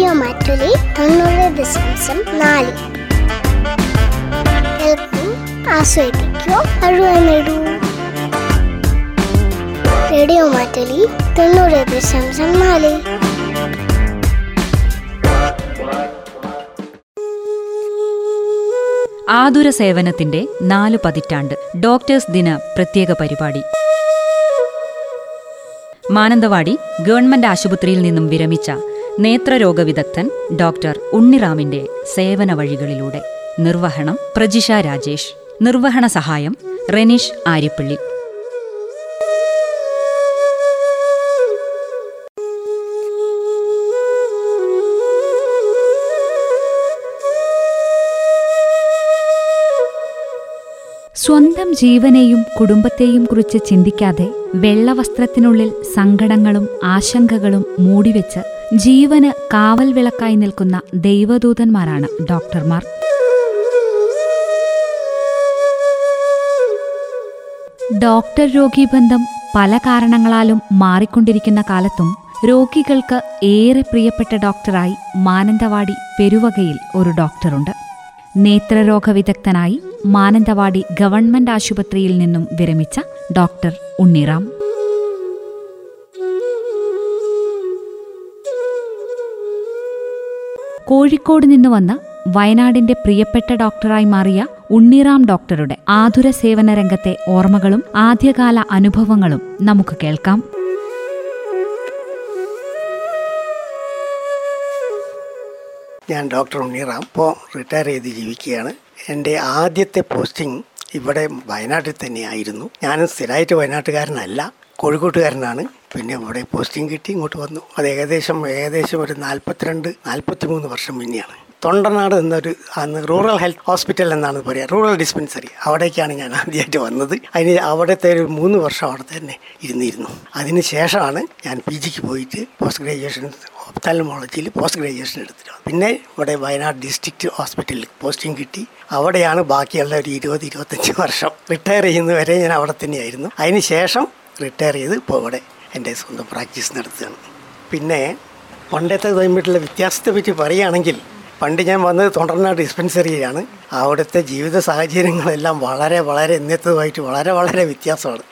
Radio Mattoli തൊണ്ണൂറ് ദശാംശം നാല്. കേൾക്കൂ ആസ്വദിക്കൂ റേഡിയോ മാറ്റുലി തൊണ്ണൂറ് ദശാംശം നാല്. ആതുര സേവനത്തിന്റെ നാല് പതിറ്റാണ്ട് ഡോക്ടേഴ്സ് ദിന പ്രത്യേക പരിപാടി. മാനന്തവാടി ഗവൺമെന്റ് ആശുപത്രിയിൽ നിന്നും വിരമിച്ച നേത്രരോഗ വിദഗ്ധൻ ഡോക്ടർ ഉണ്ണിറാമിന്റെ സേവന വഴികളിലൂടെ നിർവഹണം പ്രജിഷ രാജേഷ്. നിർവഹണ സഹായം റെനീഷ് ആര്യപ്പള്ളി. സ്വന്തം ജീവനെയും കുടുംബത്തെയും കുറിച്ച് ചിന്തിക്കാതെ വെള്ളവസ്ത്രത്തിനുള്ളിൽ സങ്കടങ്ങളും ആശങ്കകളും മൂടിവെച്ച് ജീവന് കാവൽ വിളക്കായി നിൽക്കുന്ന ദൈവദൂതന്മാരാണ് ഡോക്ടർമാർ. ഡോക്ടർ രോഗി ബന്ധം പല കാരണങ്ങളാലും മാറിക്കൊണ്ടിരിക്കുന്ന കാലത്തും രോഗികൾക്ക് ഏറെ പ്രിയപ്പെട്ട ഡോക്ടറായി മാനന്തവാടി പെരുവകയിൽ ഒരു ഡോക്ടറുണ്ട്. നേത്രരോഗ വിദഗ്ധനായി മാനന്തവാടി ഗവൺമെന്റ് ആശുപത്രിയിൽ നിന്നും വിരമിച്ച ഡോക്ടർ ഉണ്ണിറാം. കോഴിക്കോട് നിന്ന് വന്ന വയനാടിന്റെ പ്രിയപ്പെട്ട ഡോക്ടറായി മാറിയ ഉണ്ണിറാം ഡോക്ടറുടെ ആതുര സേവന രംഗത്തെ ഓർമ്മകളും ആദ്യകാല അനുഭവങ്ങളും നമുക്ക് കേൾക്കാം. ഞാൻ ഡോക്ടർ ഉണ്ണിറാം. ഇപ്പോൾ റിട്ടയർ ചെയ്ത് ജീവിക്കുകയാണ്. എന്റെ ആദ്യത്തെ പോസ്റ്റിംഗ് ഇവിടെ വയനാട്ടിൽ തന്നെയായിരുന്നു. ഞാനും സ്ഥിരമായിട്ട് വയനാട്ടുകാരനല്ല. കോഴിക്കോട്ടുകാരനാണ്. പിന്നെ ഇവിടെ പോസ്റ്റിംഗ് കിട്ടി ഇങ്ങോട്ട് വന്നു. അത് ഏകദേശം ഏകദേശം ഒരു നാൽപ്പത്തിരണ്ട് നാൽപ്പത്തി മൂന്ന് വർഷം മുന്നെയാണ്. തൊണ്ടനാട് എന്നൊരു അന്ന് റൂറൽ ഹെൽത്ത് ഹോസ്പിറ്റൽ എന്നാണ് പറയുക റൂറൽ ഡിസ്പെൻസറി. അവിടേക്കാണ് ഞാൻ ആദ്യമായിട്ട് വന്നത്. അതിന് അവിടുത്തെ ഒരു മൂന്ന് വർഷം അവിടെ തന്നെ ഇരുന്നിരുന്നു. അതിന് ശേഷമാണ് ഞാൻ പി ജിക്ക് പോയിട്ട് പോസ്റ്റ് ഗ്രാജുവേഷൻ ഒപ്താൽമോളജിയിൽ പോസ്റ്റ് ഗ്രാജുവേഷൻ എടുത്തിട്ട് പിന്നെ ഇവിടെ വയനാട് ഡിസ്ട്രിക്ട് ഹോസ്പിറ്റലിൽ പോസ്റ്റിംഗ് കിട്ടി. അവിടെയാണ് ബാക്കിയുള്ള ഒരു ഇരുപത് ഇരുപത്തഞ്ച് വർഷം റിട്ടയർ ചെയ്യുന്നവരെ ഞാൻ അവിടെ തന്നെയായിരുന്നു. അതിന് ശേഷം റിട്ടയർ ചെയ്ത് ഇപ്പോൾ ഇവിടെ എന്റെ സ്വന്തം പ്രാക്ടീസ് നടത്തുകയാണ്. പിന്നെ പണ്ടത്തെ തമ്മിലുള്ള വ്യത്യാസത്തെ പറ്റി പറയുകയാണെങ്കിൽ പണ്ട് ഞാൻ വന്നത് തൊണ്ടർനാട് ഡിസ്പെൻസറിയിലാണ് അവിടുത്തെ ജീവിത സാഹചര്യങ്ങളെല്ലാം വളരെ വളരെ ഇന്നത്തതുമായിട്ട് വളരെ വളരെ വ്യത്യാസമാണ്.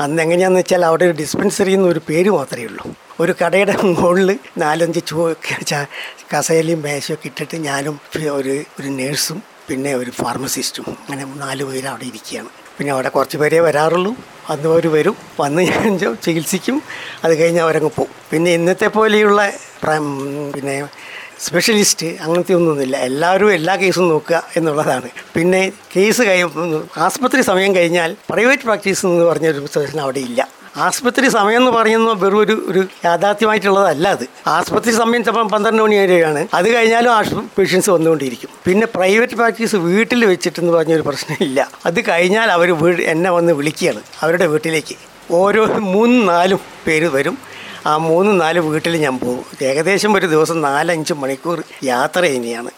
അന്ന് എങ്ങനെയാണെന്ന് വെച്ചാൽ അവിടെ ഒരു ഡിസ്പെൻസറി എന്നൊരു പേര് മാത്രമേ ഉള്ളൂ. ഒരു കടയുടെ മുകളിൽ നാലഞ്ച് ച- കസേലയും മേശയൊക്കെ ഇട്ടിട്ട് ഞാനും ഒരു ഒരു നേഴ്സും പിന്നെ ഒരു ഫാർമസിസ്റ്റും അങ്ങനെ നാല് പേര് അവിടെ ഇരിക്കുകയാണ്. പിന്നെ അവിടെ കുറച്ച് പേരേ വരാറുള്ളൂ. അന്ന് അവർ വരും. വന്ന് ഞാൻ ചികിത്സിക്കും. അത് കഴിഞ്ഞ് അവരങ്ങ് പോകും പിന്നെ ഇന്നത്തെ പോലെയുള്ള പിന്നെ സ്പെഷ്യലിസ്റ്റ് അങ്ങനത്തെ ഒന്നുമില്ല. എല്ലാവരും എല്ലാ കേസും നോക്കുക എന്നുള്ളതാണ്. പിന്നെ കേസ് കഴിയും ആസ്പത്രി സമയം കഴിഞ്ഞാൽ പ്രൈവറ്റ് പ്രാക്ടീസ് എന്ന് പറഞ്ഞൊരു സെഷൻ അവിടെ ഇല്ല. ആസ്പത്രി സമയം എന്ന് പറയുന്നത് വെറും ഒരു ഒരു യാഥാർത്ഥ്യമായിട്ടുള്ളതല്ല അത്. ആസ്പത്രി സമയം ചിലപ്പം പന്ത്രണ്ട് മണി വരെയാണ്. അത് കഴിഞ്ഞാലും പേഷ്യൻസ് വന്നുകൊണ്ടിരിക്കും. പിന്നെ പ്രൈവറ്റ് പ്രാക്ടീസ് വീട്ടിൽ വെച്ചിട്ടെന്ന് പറഞ്ഞൊരു പ്രശ്നമില്ല. അത് കഴിഞ്ഞാൽ അവർ എന്നെ വന്ന് വിളിക്കുകയാണ് അവരുടെ വീട്ടിലേക്ക്. ഓരോ മൂന്നും നാലും പേര് വരും. ആ മൂന്ന് നാല് വീട്ടിൽ ഞാൻ പോകും. ഏകദേശം ഒരു ദിവസം നാലഞ്ച് മണിക്കൂർ യാത്ര തന്നെയാണ്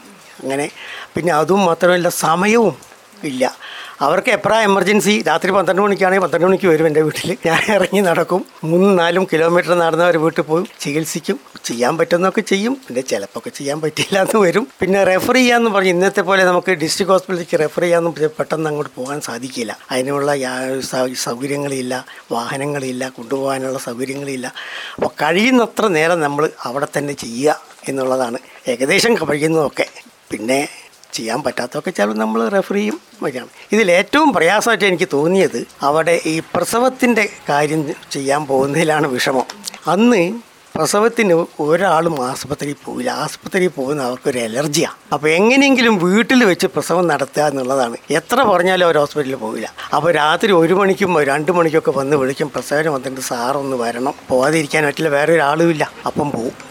അങ്ങനെ പിന്നെ അതും മാത്രമല്ല സമയവും ഇല്ല. അവർക്ക് എപ്പോഴാണ് എമർജൻസി? രാത്രി പന്ത്രണ്ട് മണിക്കാണെങ്കിൽ പന്ത്രണ്ട് മണിക്ക് വരും എന്റെ വീട്ടിൽ. ഞാൻ ഇറങ്ങി നടക്കും. മൂന്നും നാലും കിലോമീറ്റർ നടന്നവർ വീട്ടിൽ പോകും ചികിത്സിക്കും. ചെയ്യാൻ പറ്റുന്നൊക്കെ ചെയ്യും. പിന്നെ ചിലപ്പോൾ ചെയ്യാൻ പറ്റില്ല എന്ന് വരും. പിന്നെ റെഫർ ചെയ്യാമെന്ന് പറഞ്ഞ്. ഇന്നത്തെ പോലെ നമുക്ക് ഡിസ്ട്രിക്ട് ഹോസ്പിറ്റലിലേക്ക് റെഫർ ചെയ്യാമെന്ന് പെട്ടെന്ന് അങ്ങോട്ട് പോകാൻ സാധിക്കില്ല. അതിനുള്ള സൗകര്യങ്ങളില്ല. വാഹനങ്ങളില്ല. കൊണ്ടുപോകാനുള്ള സൗകര്യങ്ങളില്ല. അപ്പോൾ കഴിയുന്നത്ര നേരം നമ്മൾ അവിടെ തന്നെ ചെയ്യുക എന്നുള്ളതാണ്. ഏകദേശം കഴിയുന്നതൊക്കെ. പിന്നെ ചെയ്യാൻ പറ്റാത്തതൊക്കെ ചിലപ്പോൾ നമ്മൾ റെഫർ ചെയ്യും വഴിയാണ് ഇതിൽ ഏറ്റവും പ്രയാസമായിട്ട് എനിക്ക് തോന്നിയത് അവിടെ ഈ പ്രസവത്തിന്റെ കാര്യം ചെയ്യാൻ പോകുന്നതിലാണ് വിഷമം. അന്ന് പ്രസവത്തിന് ഒരാളും ആസ്പത്രിയിൽ പോവില്ല. ആസ്പത്രിയിൽ പോകുന്ന അവർക്കൊരു അലർജിയാണ് അപ്പോൾ എങ്ങനെയെങ്കിലും വീട്ടിൽ വെച്ച് പ്രസവം നടത്തുക എന്നുള്ളതാണ്. എത്ര പറഞ്ഞാലും അവർ ഹോസ്പിറ്റലിൽ പോവില്ല. അപ്പോൾ രാത്രി ഒരു മണിക്കും രണ്ട് മണിക്കൊക്കെ വന്ന് വിളിക്കും പ്രസവനം വന്നിട്ട് സാറൊന്ന് വരണം. പോകാതിരിക്കാൻ പറ്റില്ല. വേറെ ഒരാളുമില്ല അപ്പം പോവും.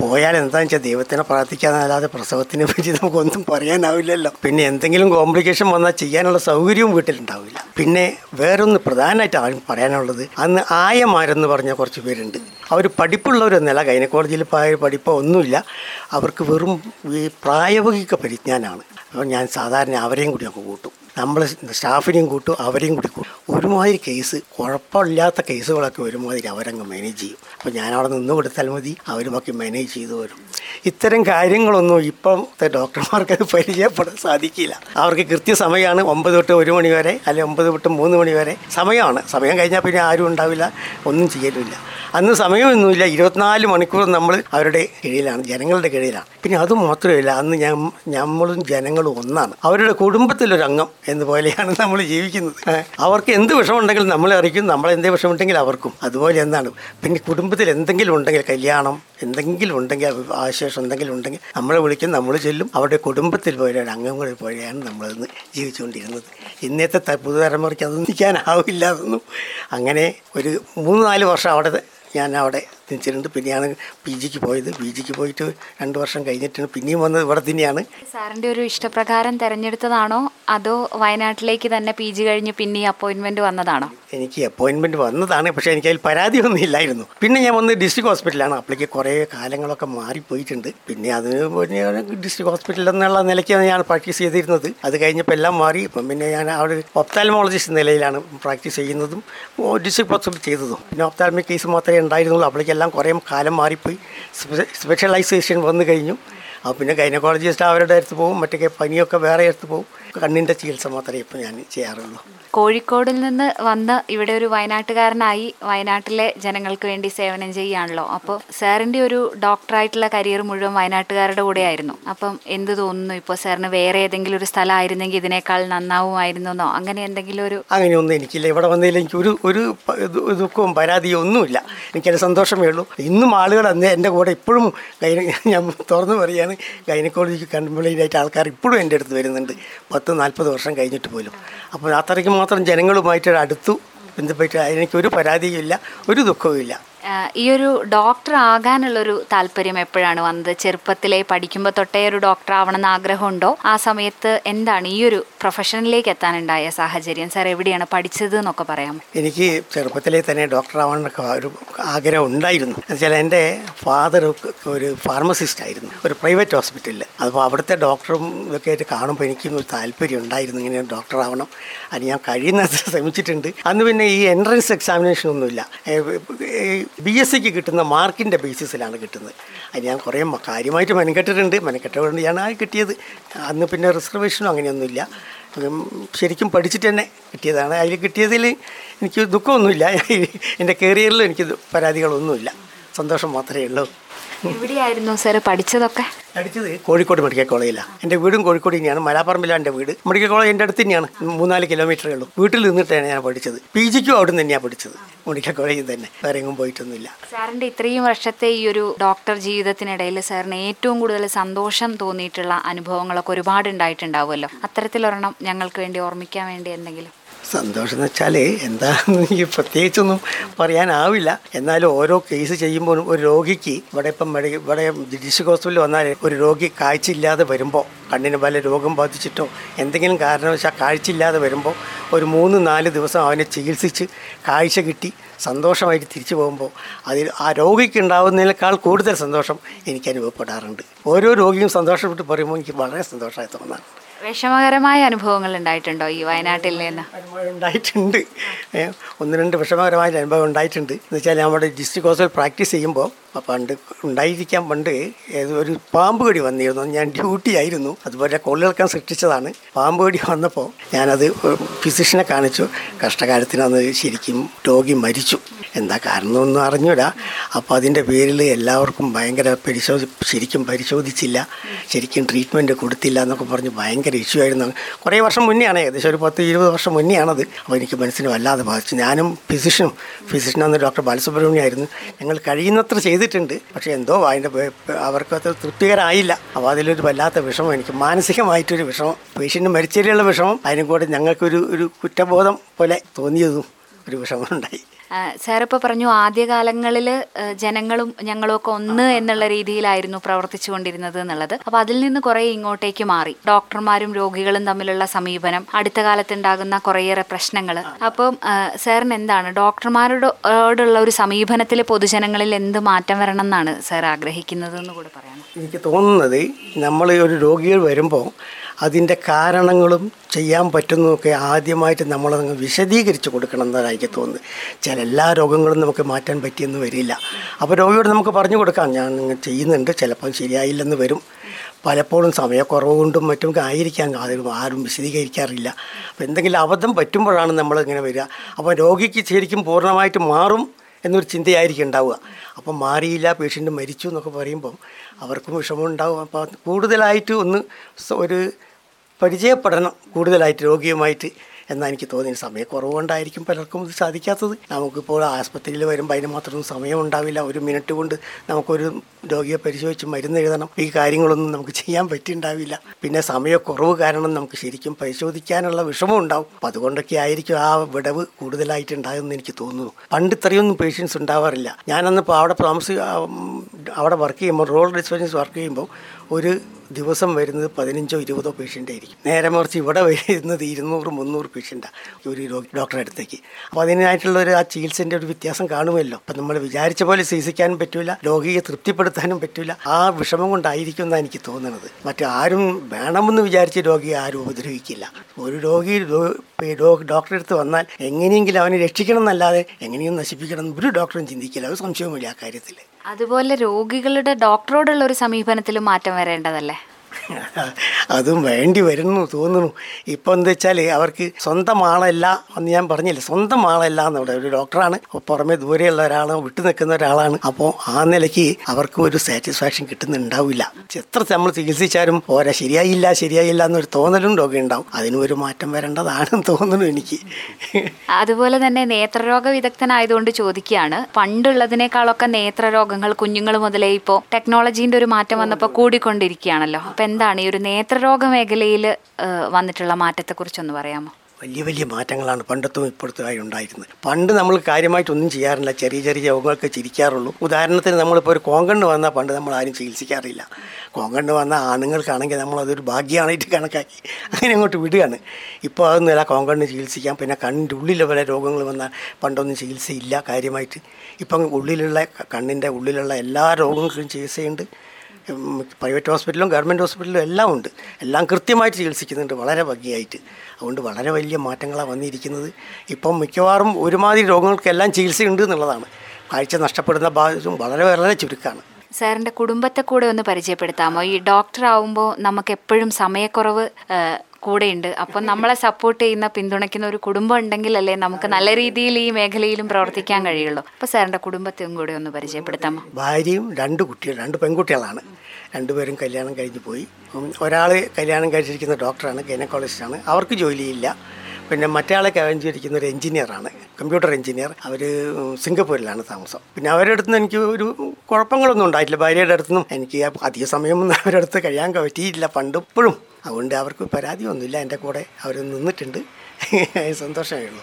പോയാൽ എന്താണെന്ന് വെച്ചാൽ ദൈവത്തിനെ പ്രാർത്ഥിക്കാന്നല്ലാതെ പ്രസവത്തിനെ പറ്റി നമുക്കൊന്നും പറയാനാവില്ലല്ലോ. പിന്നെ എന്തെങ്കിലും കോംപ്ലിക്കേഷൻ വന്നാൽ ചെയ്യാനുള്ള സൗകര്യവും വീട്ടിലുണ്ടാവില്ല. പിന്നെ വേറൊന്ന് പ്രധാനമായിട്ട് ആരും പറയാനുള്ളത് അന്ന് ആയമാരെന്ന് പറഞ്ഞ കുറച്ച് പേരുണ്ട്. അവർ പഠിപ്പുള്ളവരൊന്നുമല്ല ഗൈനക്കോളജിയിൽ പോയ പഠിപ്പോ ഒന്നുമില്ല. അവർക്ക് വെറും ഈ പ്രായോഗിക പരിജ്ഞാനാണ്. അപ്പോൾ ഞാൻ സാധാരണ അവരെയും കൂടി അങ്ങ് കൂട്ടും. നമ്മൾ സ്റ്റാഫിനെയും കൂട്ടും അവരെയും കൂടി കൂട്ടും. ഒരുമാതിരി കേസ് കുഴപ്പമില്ലാത്ത കേസുകളൊക്കെ ഒരുമാതിരി അവരങ്ങ് മാനേജ് ചെയ്യും. അപ്പോൾ ഞാനവിടെ നിന്ന് കൊടുത്താൽ മതി അവരുമൊക്കെ മാനേജ് ചെയ്തു വരും. ഇത്തരം കാര്യങ്ങളൊന്നും ഇപ്പോഴത്തെ ഡോക്ടർമാർക്ക് അത് പരിചയപ്പെടാൻ സാധിക്കില്ല. അവർക്ക് കൃത്യസമയമാണ് ഒമ്പത് തൊട്ട് ഒരു മണി വരെ അല്ലെങ്കിൽ ഒമ്പത് തൊട്ട് മൂന്ന് മണി വരെ സമയമാണ്. സമയം കഴിഞ്ഞാൽ പിന്നെ ആരും ഉണ്ടാവില്ല ഒന്നും ചെയ്യലുമില്ല അന്ന് സമയമൊന്നുമില്ല ഇരുപത്തിനാല് മണിക്കൂർ നമ്മൾ അവരുടെ കീഴിലാണ് ജനങ്ങളുടെ കീഴിലാണ്. പിന്നെ അത് മാത്രമല്ല അന്ന് ഞാൻ നമ്മളും ജനങ്ങളും ഒന്നാണ്. അവരുടെ കുടുംബത്തിലൊരംഗം എന്ന പോലെയാണ് നമ്മൾ ജീവിക്കുന്നത്. അവർക്ക് എന്ത് വിഷമമുണ്ടെങ്കിലും നമ്മളെ അറിയിക്കും നമ്മൾ വിഷമുണ്ടെങ്കിൽ അവർക്കും. അതുപോലെ എന്താണ് പിന്നെ കുടുംബത്തിൽ എന്തെങ്കിലും ഉണ്ടെങ്കിൽ കല്യാണം എന്തെങ്കിലും ഉണ്ടെങ്കിൽ ആശേഷം എന്തെങ്കിലും ഉണ്ടെങ്കിൽ നമ്മളെ വിളിക്കും നമ്മൾ ചെല്ലും. അവരുടെ കുടുംബത്തിൽ പോലെയാണ് അംഗങ്ങളിൽ പോലെയാണ് നമ്മളിന്ന് ജീവിച്ചുകൊണ്ടിരുന്നത്. ഇന്നത്തെ പുതുതലമുറയ്ക്ക് അതൊന്നും നിൽക്കാനാവില്ല അതൊന്നും അങ്ങനെ ഒരു മൂന്ന് നാല് വർഷം അവിടെ ഞാൻ അവിടെ നിൽച്ചിട്ടുണ്ട് പിന്നെയാണ് പി ജിക്ക് പോയത്. പി ജിക്ക് പോയിട്ട് രണ്ട് വർഷം കഴിഞ്ഞിട്ടാണ് പിന്നെയും വന്നത് ഇവിടെ തന്നെയാണ്. സാറിന്റെ ഒരു ഇഷ്ടപ്രകാരം തിരഞ്ഞെടുത്തതാണോ? അതോ വയനാട്ടിലേക്ക് തന്നെ പി ജി കഴിഞ്ഞ് പിന്നെ അപ്പോയിൻമെന്റ് വന്നതാണോ? എനിക്ക് അപ്പോയിൻമെന്റ് വന്നതാണ്. പക്ഷേ എനിക്ക് അതിൽ പരാതിയൊന്നും ഇല്ലായിരുന്നു. പിന്നെ ഞാൻ വന്ന് ഡിസ്ട്രിക്ട് ഹോസ്പിറ്റലാണ് അപ്പോഴേക്ക് കുറേ കാലങ്ങളൊക്കെ മാറിപ്പോയിട്ടുണ്ട്. പിന്നെ അതിന് ഡിസ്ട്രിക്ട് ഹോസ്പിറ്റൽ എന്നുള്ള നിലയ്ക്കാണ് ഞാൻ പ്രാക്ടീസ് ചെയ്തിരുന്നത്. അത് കഴിഞ്ഞപ്പോൾ എല്ലാം മാറി. ഇപ്പം പിന്നെ ഞാൻ അവിടെ ഒപ്താൽമോളജിസ്റ്റ് നിലയിലാണ് പ്രാക്ടീസ് ചെയ്യുന്നതും ഡിസ്ട്രിക്ട് ഹോസ്പിറ്റൽ ചെയ്തതും. പിന്നെ ഒപ്താൽമിക് കേസ് മാത്രമേ ഉണ്ടായിരുന്നുള്ളൂ. അപ്പോഴേക്കെല്ലാം കുറേ കാലം മാറിപ്പോയി. സ്പെ- സ്പെഷ്യലൈസേഷൻ വന്നു കഴിഞ്ഞു. അപ്പോൾ പിന്നെ ഗൈനക്കോളജിസ്റ്റ് അവരുടെ അടുത്ത് പോകും മറ്റേ പനിയൊക്കെ വേറെ അടുത്ത് പോകും കണ്ണിന്റെ ചികിത്സ മാത്രമേ ഇപ്പോൾ ഞാൻ ചെയ്യാറുള്ളൂ. കോഴിക്കോടിൽ നിന്ന് വന്ന് ഇവിടെ ഒരു വയനാട്ടുകാരനായി വയനാട്ടിലെ ജനങ്ങൾക്ക് വേണ്ടി സേവനം ചെയ്യുകയാണല്ലോ അപ്പോൾ സാറിന്റെ ഒരു ഡോക്ടറായിട്ടുള്ള കരിയർ മുഴുവൻ വയനാട്ടുകാരുടെ കൂടെ ആയിരുന്നു അപ്പം എന്ത് തോന്നുന്നു? ഇപ്പോൾ സാറിന് വേറെ ഏതെങ്കിലും ഒരു സ്ഥലമായിരുന്നെങ്കിൽ ഇതിനേക്കാൾ നന്നാവുമായിരുന്നോ അങ്ങനെ എന്തെങ്കിലും ഒരു അങ്ങനെയൊന്നും എനിക്കില്ല. ഇവിടെ വന്നതിൽ എനിക്ക് ഒരു ഒരു ദുഃഖവും പരാതിയോ ഒന്നുമില്ല എനിക്കൊരു സന്തോഷമേ ഉള്ളൂ. ഇന്നും ആളുകൾ അന്ന് എന്റെ കൂടെ ഇപ്പോഴും ഞാൻ തുറന്നു പറയുകയാണ്. ഗൈനക്കോളജിക്ക് കംപ്ലൈന്റ് ആയിട്ട് ആൾക്കാർ ഇപ്പോഴും എന്റെ അടുത്ത് വരുന്നുണ്ട്. പത്ത് നാൽപ്പത് വർഷം കഴിഞ്ഞിട്ട് പോലും. അപ്പോൾ അത്രയ്ക്ക് മാത്രം ജനങ്ങളുമായിട്ട് അടുത്തു ബന്ധപ്പെട്ട് എനിക്കൊരു പരാതിയും ഇല്ല ഒരു ദുഃഖവും ഇല്ല. ഈ ഒരു ഡോക്ടർ ആകാനുള്ളൊരു താല്പര്യം എപ്പോഴാണ് വന്നത്? ചെറുപ്പത്തിലെ പഠിക്കുമ്പോൾ തൊട്ടേ ഒരു ഡോക്ടർ ആവണമെന്ന് ആഗ്രഹമുണ്ടോ? ആ സമയത്ത് എന്താണ് ഈ ഒരു പ്രൊഫഷനിലേക്ക് എത്താനുണ്ടായ സാഹചര്യം? സാർ എവിടെയാണ് പഠിച്ചത് എന്നൊക്കെ പറയാം എനിക്ക് ചെറുപ്പത്തിലെ തന്നെ ഡോക്ടർ ആവണമെന്നൊക്കെ ഒരു ആഗ്രഹം ഉണ്ടായിരുന്നു എന്നുവെച്ചാൽ എന്റെ ഫാദർ ഒരു ഫാർമസിസ്റ്റ് ആയിരുന്നു. ഒരു പ്രൈവറ്റ് ഹോസ്പിറ്റലിൽ അപ്പോൾ അവിടുത്തെ ഡോക്ടറും ഇതൊക്കെ ആയിട്ട് കാണുമ്പോൾ എനിക്കും ഒരു താല്പര്യം ഉണ്ടായിരുന്നു. ഇങ്ങനെ ഡോക്ടറാവണം അത് ഞാൻ കഴിയുന്നത്ര ശ്രമിച്ചിട്ടുണ്ട്. അന്ന് പിന്നെ ഈ എൻട്രൻസ് എക്സാമിനേഷൻ ഒന്നുമില്ല. ബി എസ് സിക്ക് കിട്ടുന്ന മാർക്കിന്റെ ബേസിസിലാണ് കിട്ടുന്നത്. അത് ഞാൻ കുറേ കാര്യമായിട്ട് മെനക്കെട്ടിട്ടുണ്ട്. മെനക്കെട്ടുകൊണ്ട് ഞാൻ ആ കിട്ടിയത്. അന്ന് പിന്നെ റിസർവേഷനും അങ്ങനെയൊന്നുമില്ല. ഉം, ശരിക്കും പഠിച്ചിട്ട് തന്നെ കിട്ടിയതാണ്. അതിൽ കിട്ടിയതിൽ എനിക്ക് ദുഃഖമൊന്നുമില്ല. എന്റെ കരിയറിൽ എനിക്ക് പരാതികളൊന്നുമില്ല. സന്തോഷം മാത്രമേ ഉള്ളൂ. എവിടെയായിരുന്നു സാർ പഠിച്ചതൊക്കെ? പഠിച്ചത് കോഴിക്കോട് മെഡിക്കൽ കോളേജിലാണ് എന്റെ വീടും കോഴിക്കോട് തന്നെയാണ്. മലാപ്പറമ്പിലാണ് എന്റെ വീട്. മെഡിക്കൽ കോളേജ് എന്റെ അടുത്ത് തന്നെയാണ്. മൂന്നാൽ കിലോമീറ്ററേ ഉള്ളൂ. വീട്ടിൽ നിന്നിട്ടാണ് ഞാൻ പഠിച്ചത്. പി ജിക്കും അവിടെ നിന്ന് തന്നെയാണ് പഠിച്ചത്. മെഡിക്കൽ കോളേജിൽ തന്നെ. വേറെ എങ്ങും പോയിട്ടൊന്നുമില്ല. സാറിന്റെ ഇത്രയും വർഷത്തെ ഈ ഒരു ഡോക്ടർ ജീവിതത്തിനിടയിൽ സാറിന് ഏറ്റവും കൂടുതൽ സന്തോഷം തോന്നിയിട്ടുള്ള അനുഭവങ്ങളൊക്കെ ഒരുപാട് ഉണ്ടായിട്ടുണ്ടാവുമല്ലോ അത്തരത്തിലൊരെണ്ണം ഞങ്ങൾക്ക് വേണ്ടി ഓർമ്മിക്കാൻ വേണ്ടി എന്തെങ്കിലും? സന്തോഷം എന്ന് വെച്ചാൽ എന്താണെന്ന് എനിക്ക് പ്രത്യേകിച്ചൊന്നും പറയാനാവില്ല. എന്നാലും ഓരോ കേസ് ചെയ്യുമ്പോഴും ഒരു രോഗിക്ക് ഇവിടെ ഇപ്പം മെഡി ഇവിടെ ഡിസ്ട്രിക്ട് ഹോസ്പിറ്റലിൽ വന്നാൽ ഒരു രോഗി കാഴ്ചയില്ലാതെ വരുമ്പോൾ കണ്ണിന് പല രോഗം ബാധിച്ചിട്ടോ എന്തെങ്കിലും കാരണവശാൽ കാഴ്ചയില്ലാതെ വരുമ്പോൾ ഒരു മൂന്ന് നാല് ദിവസം അവനെ ചികിത്സിച്ച് കാഴ്ച കിട്ടി സന്തോഷമായിട്ട് തിരിച്ചു പോകുമ്പോൾ അതിൽ ആ രോഗിക്ക് ഉണ്ടാവുന്നതിനേക്കാൾ കൂടുതൽ സന്തോഷം എനിക്ക് അനുഭവപ്പെടാറുണ്ട്. ഓരോ രോഗിയും സന്തോഷപ്പെട്ട് പറയുമ്പോൾ എനിക്ക് വളരെ സന്തോഷമായി തോന്നാറുണ്ട്. വിഷമകരമായ അനുഭവങ്ങൾ ഉണ്ടായിട്ടുണ്ടോ ഈ വയനാട്ടിൽ നിന്ന്? ഉണ്ടായിട്ടുണ്ട്. ഒന്ന് രണ്ട് വിഷമകരമായ അനുഭവം ഉണ്ടായിട്ടുണ്ട്. എന്ന് വെച്ചാൽ നമ്മുടെ ഡിസ്ട്രിക്ട് ഹോസ്പിറ്റൽ പ്രാക്ടീസ് ചെയ്യുമ്പോൾ പണ്ട് ഉണ്ടായിരിക്കാൻ പണ്ട് ഒരു പാമ്പ് കടി വന്നിരുന്നു. ഞാൻ ഡ്യൂട്ടി ആയിരുന്നു. അതുപോലെ കൊള്ളിളക്കം സൃഷ്ടിച്ചതാണ്. പാമ്പ് കടി വന്നപ്പോൾ ഞാനത് ഫിസിഷ്യനെ കാണിച്ചു. കഷ്ടകാലത്തിനത് ശരിക്കും രോഗി മരിച്ചു. എന്താ കാരണമൊന്നും അറിഞ്ഞൂടാ. അപ്പോൾ അതിന്റെ പേരിൽ എല്ലാവർക്കും ഭയങ്കര പരിശോധി ശരിക്കും പരിശോധിച്ചില്ല. ശരിക്കും ട്രീറ്റ്മെന്റ് കൊടുത്തില്ല എന്നൊക്കെ പറഞ്ഞ് ഭയങ്കര ഇഷ്യൂ ആയിരുന്നു. കുറേ വർഷം മുന്നെയാണ് ഏകദേശം ഒരു പത്ത് ഇരുപത് വർഷം മുന്നെയാണത്. അപ്പോൾ എനിക്ക് മനസ്സിന് വല്ലാതെ ബാധിച്ചു. ഞാനും ഫിസിഷ്യനും ഫിസിഷ്യനാണ് ഡോക്ടർ ബാലസുബ്രഹ്മണ്യം ആയിരുന്നു. ഞങ്ങൾ കഴിയുന്നത്ര ചെയ്തിട്ടുണ്ട്. പക്ഷേ എന്തോ അതിന്റെ അവർക്ക് അത് തൃപ്തികരമായില്ല അപ്പോൾ അതിലൊരു വല്ലാത്ത വിഷമം എനിക്ക് മാനസികമായിട്ടൊരു വിഷമം. പേഷ്യന്റ് മരിച്ചതിലുള്ള വിഷമം. അതിനും കൂടെ ഞങ്ങൾക്കൊരു ഒരു കുറ്റബോധം പോലെ തോന്നിയതും ഒരു വിഷമം ഉണ്ടായി. ആ, സാർ ഇപ്പോൾ പറഞ്ഞു ആദ്യകാലങ്ങളിൽ ജനങ്ങളും ഞങ്ങളും ഒക്കെ ഒന്ന് എന്നുള്ള രീതിയിലായിരുന്നു പ്രവർത്തിച്ചു കൊണ്ടിരുന്നത് എന്നുള്ളത്. അപ്പോൾ അതിൽ നിന്ന് കുറേ ഇങ്ങോട്ടേക്ക് മാറി. ഡോക്ടർമാരും രോഗികളും തമ്മിലുള്ള സമീപനം അടുത്ത കാലത്തുണ്ടാകുന്ന കുറേയേറെ പ്രശ്നങ്ങൾ അപ്പം സാറിന് എന്താണ് ഡോക്ടർമാരോടുള്ള ഒരു സമീപനത്തിൽ പൊതുജനങ്ങളിൽ എന്ത് മാറ്റം വരണം എന്നാണ് സാർ ആഗ്രഹിക്കുന്നത് എന്ന് കൂടെ പറയാം എനിക്ക് തോന്നുന്നത് നമ്മൾ ഒരു രോഗികൾ വരുമ്പോൾ അതിന്റെ കാരണങ്ങളും ചെയ്യാൻ പറ്റുന്നതൊക്കെ ആദ്യമായിട്ട് നമ്മളതങ്ങ് വിശദീകരിച്ച് കൊടുക്കണം എന്നാണ് എനിക്ക് തോന്നുന്നത്. ചില എല്ലാ രോഗങ്ങളും നമുക്ക് മാറ്റാൻ പറ്റിയെന്ന് വരില്ല. അപ്പോൾ രോഗിയോട് നമുക്ക് പറഞ്ഞു കൊടുക്കാം. ഞാൻ നിങ്ങൾ ചെയ്യുന്നുണ്ട്. ചിലപ്പം ശരിയായില്ലെന്ന് വരും. പലപ്പോഴും സമയക്കുറവ് കൊണ്ടും മറ്റും ആയിരിക്കാം. അത് ആരും വിശദീകരിക്കാറില്ല. അപ്പോൾ എന്തെങ്കിലും അബദ്ധം പറ്റുമ്പോഴാണ് നമ്മൾ ഇങ്ങനെ വരിക. അപ്പോൾ രോഗിക്ക് ശരിക്കും പൂർണമായിട്ട് മാറും എന്നൊരു ചിന്തയായിരിക്കും ഉണ്ടാവുക. അപ്പം മാറിയില്ല പേഷ്യന്റ് മരിച്ചു എന്നൊക്കെ പറയുമ്പം അവർക്കും വിഷമം ഉണ്ടാവും. അപ്പോൾ കൂടുതലായിട്ട് ഒന്ന് ഒരു പരിചയപ്പെടണം കൂടുതലായിട്ട് രോഗിയുമായിട്ട് എന്നാൽ എനിക്ക് തോന്നിയത്. സമയക്കുറവുകൊണ്ടായിരിക്കും പലർക്കും ഇത് സാധിക്കാത്തത്. നമുക്കിപ്പോൾ ആസ്പത്രിയിൽ വരുമ്പോൾ അതിന് മാത്രം സമയം ഉണ്ടാവില്ല. ഒരു മിനിറ്റ് കൊണ്ട് നമുക്കൊരു രോഗിയെ പരിശോധിച്ച് മരുന്ന് എഴുതണം. ഈ കാര്യങ്ങളൊന്നും നമുക്ക് ചെയ്യാൻ പറ്റിയിട്ടുണ്ടാവില്ല പിന്നെ സമയക്കുറവ് കാരണം നമുക്ക് ശരിക്കും പരിശോധിക്കാനുള്ള വിഷമം ഉണ്ടാവും. അപ്പം അതുകൊണ്ടൊക്കെ ആയിരിക്കും ആ വിടവ് കൂടുതലായിട്ട് ഉണ്ടാകുമെന്ന് എനിക്ക് തോന്നുന്നു. പണ്ട് ഇത്രയൊന്നും പേഷ്യൻസ് ഉണ്ടാവാറില്ല. ഞാനന്നിപ്പോൾ അവിടെ താമസി അവിടെ വർക്ക് ചെയ്യുമ്പോൾ റോൾ ഡിസ്പെൻസ് വർക്ക് ചെയ്യുമ്പോൾ ഒരു ദിവസം വരുന്നത് പതിനഞ്ചോ ഇരുപതോ പേഷ്യന്റ് ആയിരിക്കും. നേരെ മറിച്ച് ഇവിടെ വരുന്നത് ഇരുന്നൂറ് മുന്നൂറ് പേഷ്യന്റാണ് ഒരു ഡോക്ടറെ അടുത്തേക്ക്. അപ്പോൾ അതിനായിട്ടുള്ള ഒരു ആ ചികിത്സേന്റെ ഒരു വ്യത്യാസം കാണുമല്ലോ. അപ്പം നമ്മൾ വിചാരിച്ച പോലെ ചികിത്സിക്കാനും പറ്റില്ല രോഗിയെ തൃപ്തിപ്പെടുത്താനും പറ്റില്ല ആ വിഷമം കൊണ്ടായിരിക്കും എന്നാണ് എനിക്ക് തോന്നുന്നത് മറ്റു ആരും വേണമെന്ന് വിചാരിച്ച് രോഗിയെ ആരും ഉപദ്രവിക്കില്ല. ഒരു രോഗി ഡോക്ടറെ അടുത്ത് വന്നാൽ എങ്ങനെയെങ്കിലും അവനെ രക്ഷിക്കണം എന്നല്ലാതെ എങ്ങനെയും നശിപ്പിക്കണം ഒരു ഡോക്ടറും ചിന്തിക്കില്ല. അത് സംശയവുമില്ല ആ കാര്യത്തിൽ അതുപോലെ രോഗികളുടെ ഡോക്ടറോടുള്ള ഒരു സമീപനത്തിലും മാറ്റം വരേണ്ടതല്ലേ? അതും വേണ്ടി വരുന്നു തോന്നുന്നു. ഇപ്പം എന്താ വെച്ചാൽ അവർക്ക് സ്വന്തം ആളല്ല എന്ന് ഞാൻ പറഞ്ഞില്ല? സ്വന്തം ആളല്ല എന്നവിടെ ഒരു ഡോക്ടറാണ്. പുറമെ ദൂരെയുള്ള ഒരാളാണ് വിട്ടു നിൽക്കുന്ന ഒരാളാണ്. അപ്പോൾ ആ നിലയ്ക്ക് അവർക്ക് ഒരു സാറ്റിസ്ഫാക്ഷൻ കിട്ടുന്നുണ്ടാവില്ല. എത്ര നമ്മൾ ചികിത്സിച്ചാലും ഓരോ ശരിയായില്ല ശരിയായില്ല എന്നൊരു തോന്നലും രോഗം ഉണ്ടാവും. അതിനും ഒരു മാറ്റം വരേണ്ടതാണെന്ന് തോന്നുന്നു എനിക്ക്. അതുപോലെ തന്നെ നേത്രരോഗ വിദഗ്ധനായതുകൊണ്ട് ചോദിക്കുകയാണ്. പണ്ടുള്ളതിനേക്കാളൊക്കെ നേത്രരോഗങ്ങൾ കുഞ്ഞുങ്ങൾ മുതലേ ഇപ്പോൾ ടെക്നോളജീന്റെ ഒരു മാറ്റം വന്നപ്പോൾ കൂടിക്കൊണ്ടിരിക്കുകയാണല്ലോ. അപ്പം എന്താണ് ഈ ഒരു നേത്രരോഗ മേഖലയിൽ വന്നിട്ടുള്ള മാറ്റത്തെക്കുറിച്ചൊന്ന് പറയാമോ? വലിയ വലിയ മാറ്റങ്ങളാണ് പണ്ടത്തും ഇപ്പോഴത്തുമായി ഉണ്ടായിരുന്നത്. പണ്ട് നമ്മൾ കാര്യമായിട്ടൊന്നും ചെയ്യാറില്ല. ചെറിയ ചെറിയ രോഗങ്ങൾക്ക് ചിരിക്കാറുള്ളൂ. ഉദാഹരണത്തിന് നമ്മളിപ്പോൾ ഒരു കോങ്കണ്ണ് വന്നാൽ പണ്ട് നമ്മൾ ആരും ചികിത്സിക്കാറില്ല. കോങ്കണ്ണ് വന്ന ആണുങ്ങൾക്കാണെങ്കിൽ നമ്മൾ അതൊരു ഭാഗ്യമായിട്ട് കണക്കാക്കി അങ്ങനെ അങ്ങോട്ട് വിടുകയാണ്. ഇപ്പോൾ അതൊന്നുമില്ല കോങ്കണ്ണ് ചികിത്സിക്കാം. പിന്നെ കണ്ണിന്റെ ഉള്ളിലെ വരെ രോഗങ്ങൾ വന്നാൽ പണ്ടൊന്നും ചികിത്സയില്ല. കാര്യമായിട്ട് ഇപ്പം ഉള്ളിലുള്ള കണ്ണിന്റെ ഉള്ളിലുള്ള എല്ലാ രോഗങ്ങൾക്കും ചികിത്സയുണ്ട്. പ്രൈവറ്റ് ഹോസ്പിറ്റലും ഗവൺമെന്റ് ഹോസ്പിറ്റലും എല്ലാം ഉണ്ട്. എല്ലാം കൃത്യമായിട്ട് ചികിത്സിക്കുന്നുണ്ട്. വളരെ ഭംഗിയായിട്ട്. അതുകൊണ്ട് വളരെ വലിയ മാറ്റങ്ങളാണ് വന്നിരിക്കുന്നത്. ഇപ്പം മിക്കവാറും ഒരുമാതിരി രോഗങ്ങൾക്കെല്ലാം ചികിത്സയുണ്ട് എന്നുള്ളതാണ്. കാഴ്ച നഷ്ടപ്പെടുന്ന ഭാഗത്തും വളരെ വളരെ ചുരുക്കമാണ് സാറിന്റെ കുടുംബത്തെ കൂടെ ഒന്ന് പരിചയപ്പെടുത്താമോ? ഈ ഡോക്ടർ ആവുമ്പോൾ നമുക്ക് എപ്പോഴും സമയക്കുറവ് കൂടെയുണ്ട്. അപ്പം നമ്മളെ സപ്പോർട്ട് ചെയ്യുന്ന പിന്തുണയ്ക്കുന്ന ഒരു കുടുംബം ഉണ്ടെങ്കിലല്ലേ നമുക്ക് നല്ല രീതിയിൽ ഈ മേഖലയിലും പ്രവർത്തിക്കാൻ കഴിയുള്ളൂ. അപ്പോൾ സാറിന്റെ കുടുംബത്തെയും കൂടെ ഒന്ന് പരിചയപ്പെടുത്താം. ഭാര്യയും രണ്ട് കുട്ടികൾ രണ്ട് പെൺകുട്ടികളാണ്. രണ്ടുപേരും കല്യാണം കഴിഞ്ഞ് പോയി. ഒരാൾ കല്യാണം കഴിച്ചിരിക്കുന്ന ഡോക്ടറാണ് ഗൈനക്കോളജിസ്റ്റാണ്. അവർക്ക് ജോലിയില്ല. പിന്നെ മറ്റേ കഴിഞ്ഞിരിക്കുന്ന ഒരു എഞ്ചിനീയറാണ് കമ്പ്യൂട്ടർ എഞ്ചിനീയർ. അവർ സിംഗപ്പൂരിലാണ് താമസം. പിന്നെ അവരുടെ അടുത്ത് നിന്ന് എനിക്ക് ഒരു കുഴപ്പങ്ങളൊന്നും ഉണ്ടായിട്ടില്ല. ഭാര്യയുടെ അടുത്തുനിന്നും എനിക്ക് അധിക സമയമൊന്നും അവരുടെ അടുത്ത് കഴിയാൻ പറ്റിയിട്ടില്ല പണ്ട് ഇപ്പോഴും അതുകൊണ്ട് അവർക്ക് പരാതിയൊന്നുമില്ല. എന്റെ കൂടെ അവർ നിന്നിട്ടുണ്ട്. സന്തോഷമേ ഉള്ളൂ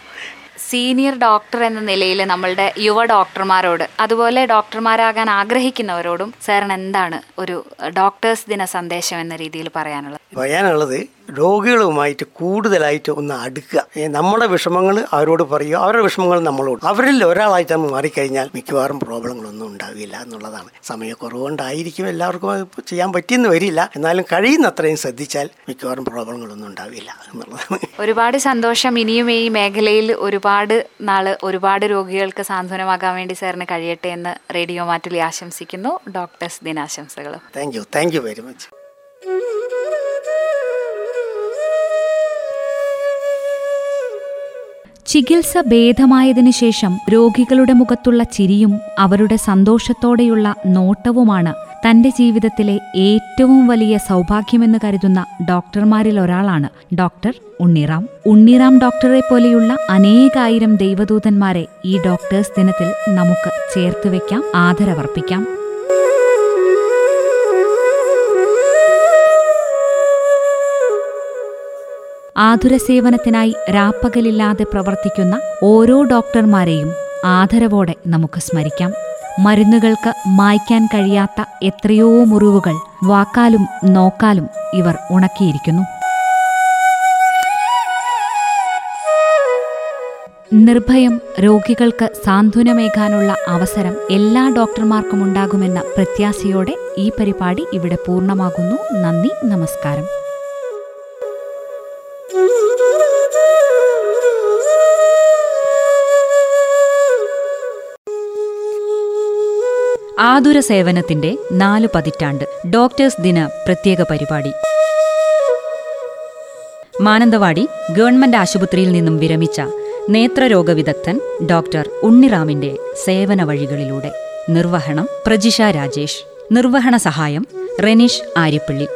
സീനിയർ ഡോക്ടർ എന്ന നിലയിൽ നമ്മളുടെ യുവ ഡോക്ടർമാരോട് അതുപോലെ ഡോക്ടർമാരാകാൻ ആഗ്രഹിക്കുന്നവരോടും സാറിന് എന്താണ് ഒരു ഡോക്ടേഴ്സ് ദിന സന്ദേശം എന്ന രീതിയിൽ പറയാനുള്ളത്? പറയാനുള്ളത് രോഗികളുമായിട്ട് കൂടുതലായിട്ട് ഒന്ന് അടുക്കുക. നമ്മുടെ വിഷമങ്ങൾ അവരോട് പറയുക. അവരുടെ വിഷമങ്ങൾ നമ്മളോട്. അവരിൽ ഒരാളായിട്ട് നമ്മൾ മാറിക്കഴിഞ്ഞാൽ മിക്കവാറും പ്രോബ്ലങ്ങളൊന്നും ഉണ്ടാവില്ല എന്നുള്ളതാണ്. സമയക്കുറവുകൊണ്ടായിരിക്കും എല്ലാവർക്കും അത് ചെയ്യാൻ പറ്റിയെന്ന് വരില്ല. എന്നാലും കഴിയുന്ന അത്രയും ശ്രദ്ധിച്ചാൽ മിക്കവാറും പ്രോബ്ലങ്ങളൊന്നും ഉണ്ടാവില്ല എന്നുള്ളതാണ്. ഒരുപാട് സന്തോഷം. ഇനിയും ഈ മേഖലയിൽ ഒരുപാട് നാൾ ഒരുപാട് രോഗികൾക്ക് സാന്ത്വനമാകാൻ വേണ്ടി സാറിന് കഴിയട്ടെ എന്ന് റേഡിയോ മാറ്റലി ആശംസിക്കുന്നു. Doctors ദിനാശംസകൾ thank you. Thank you very much. ചികിത്സ ഭേദമായതിനു ശേഷം രോഗികളുടെ മുഖത്തുള്ള ചിരിയും അവരുടെ സന്തോഷത്തോടെയുള്ള നോട്ടവുമാണ് തന്റെ ജീവിതത്തിലെ ഏറ്റവും വലിയ സൗഭാഗ്യമെന്ന് കരുതുന്ന ഡോക്ടർമാരിൽ ഒരാളാണ് ഡോക്ടർ ഉണ്ണിറാം. ഉണ്ണിറാം ഡോക്ടറെ പോലെയുള്ള അനേകായിരം ദൈവദൂതന്മാരെ ഈ ഡോക്ടേഴ്സ് ദിനത്തിൽ നമുക്ക് ചേർത്ത് വെക്കാം ആദരവർപ്പിക്കാം. ആതുര സേവനത്തിനായി രാപ്പകലില്ലാതെ പ്രവർത്തിക്കുന്ന ഓരോ ഡോക്ടർമാരെയും ആദരവോടെ നമുക്ക് സ്മരിക്കാം. മരുന്നുകൾക്ക് മായ്ക്കാൻ കഴിയാത്ത എത്രയോ മുറിവുകൾ വാക്കാലും നോക്കാലും ഇവർ ഉണക്കിയിരിക്കുന്നു. നിർഭയം രോഗികൾക്ക് സാന്ത്വനമേകാനുള്ള അവസരം എല്ലാ ഡോക്ടർമാർക്കും ഉണ്ടാകുമെന്ന പ്രത്യാശയോടെ ഈ പരിപാടി ഇവിടെ പൂർണമാകുന്നു. നന്ദി നമസ്കാരം. ആതുര സേവനത്തിന്റെ നാലു പതിറ്റാണ്ട് ഡോക്ടേഴ്സ് ദിന പ്രത്യേക പരിപാടി. മാനന്തവാടി ഗവൺമെന്റ് ആശുപത്രിയിൽ നിന്നും വിരമിച്ച നേത്രരോഗ വിദഗ്ധൻ ഡോക്ടർ ഉണ്ണിറാമിന്റെ സേവന വഴികളിലൂടെ. നിർവഹണം പ്രജിഷ രാജേഷ്. നിർവഹണ സഹായം റെനീഷ് ആര്യപ്പള്ളി.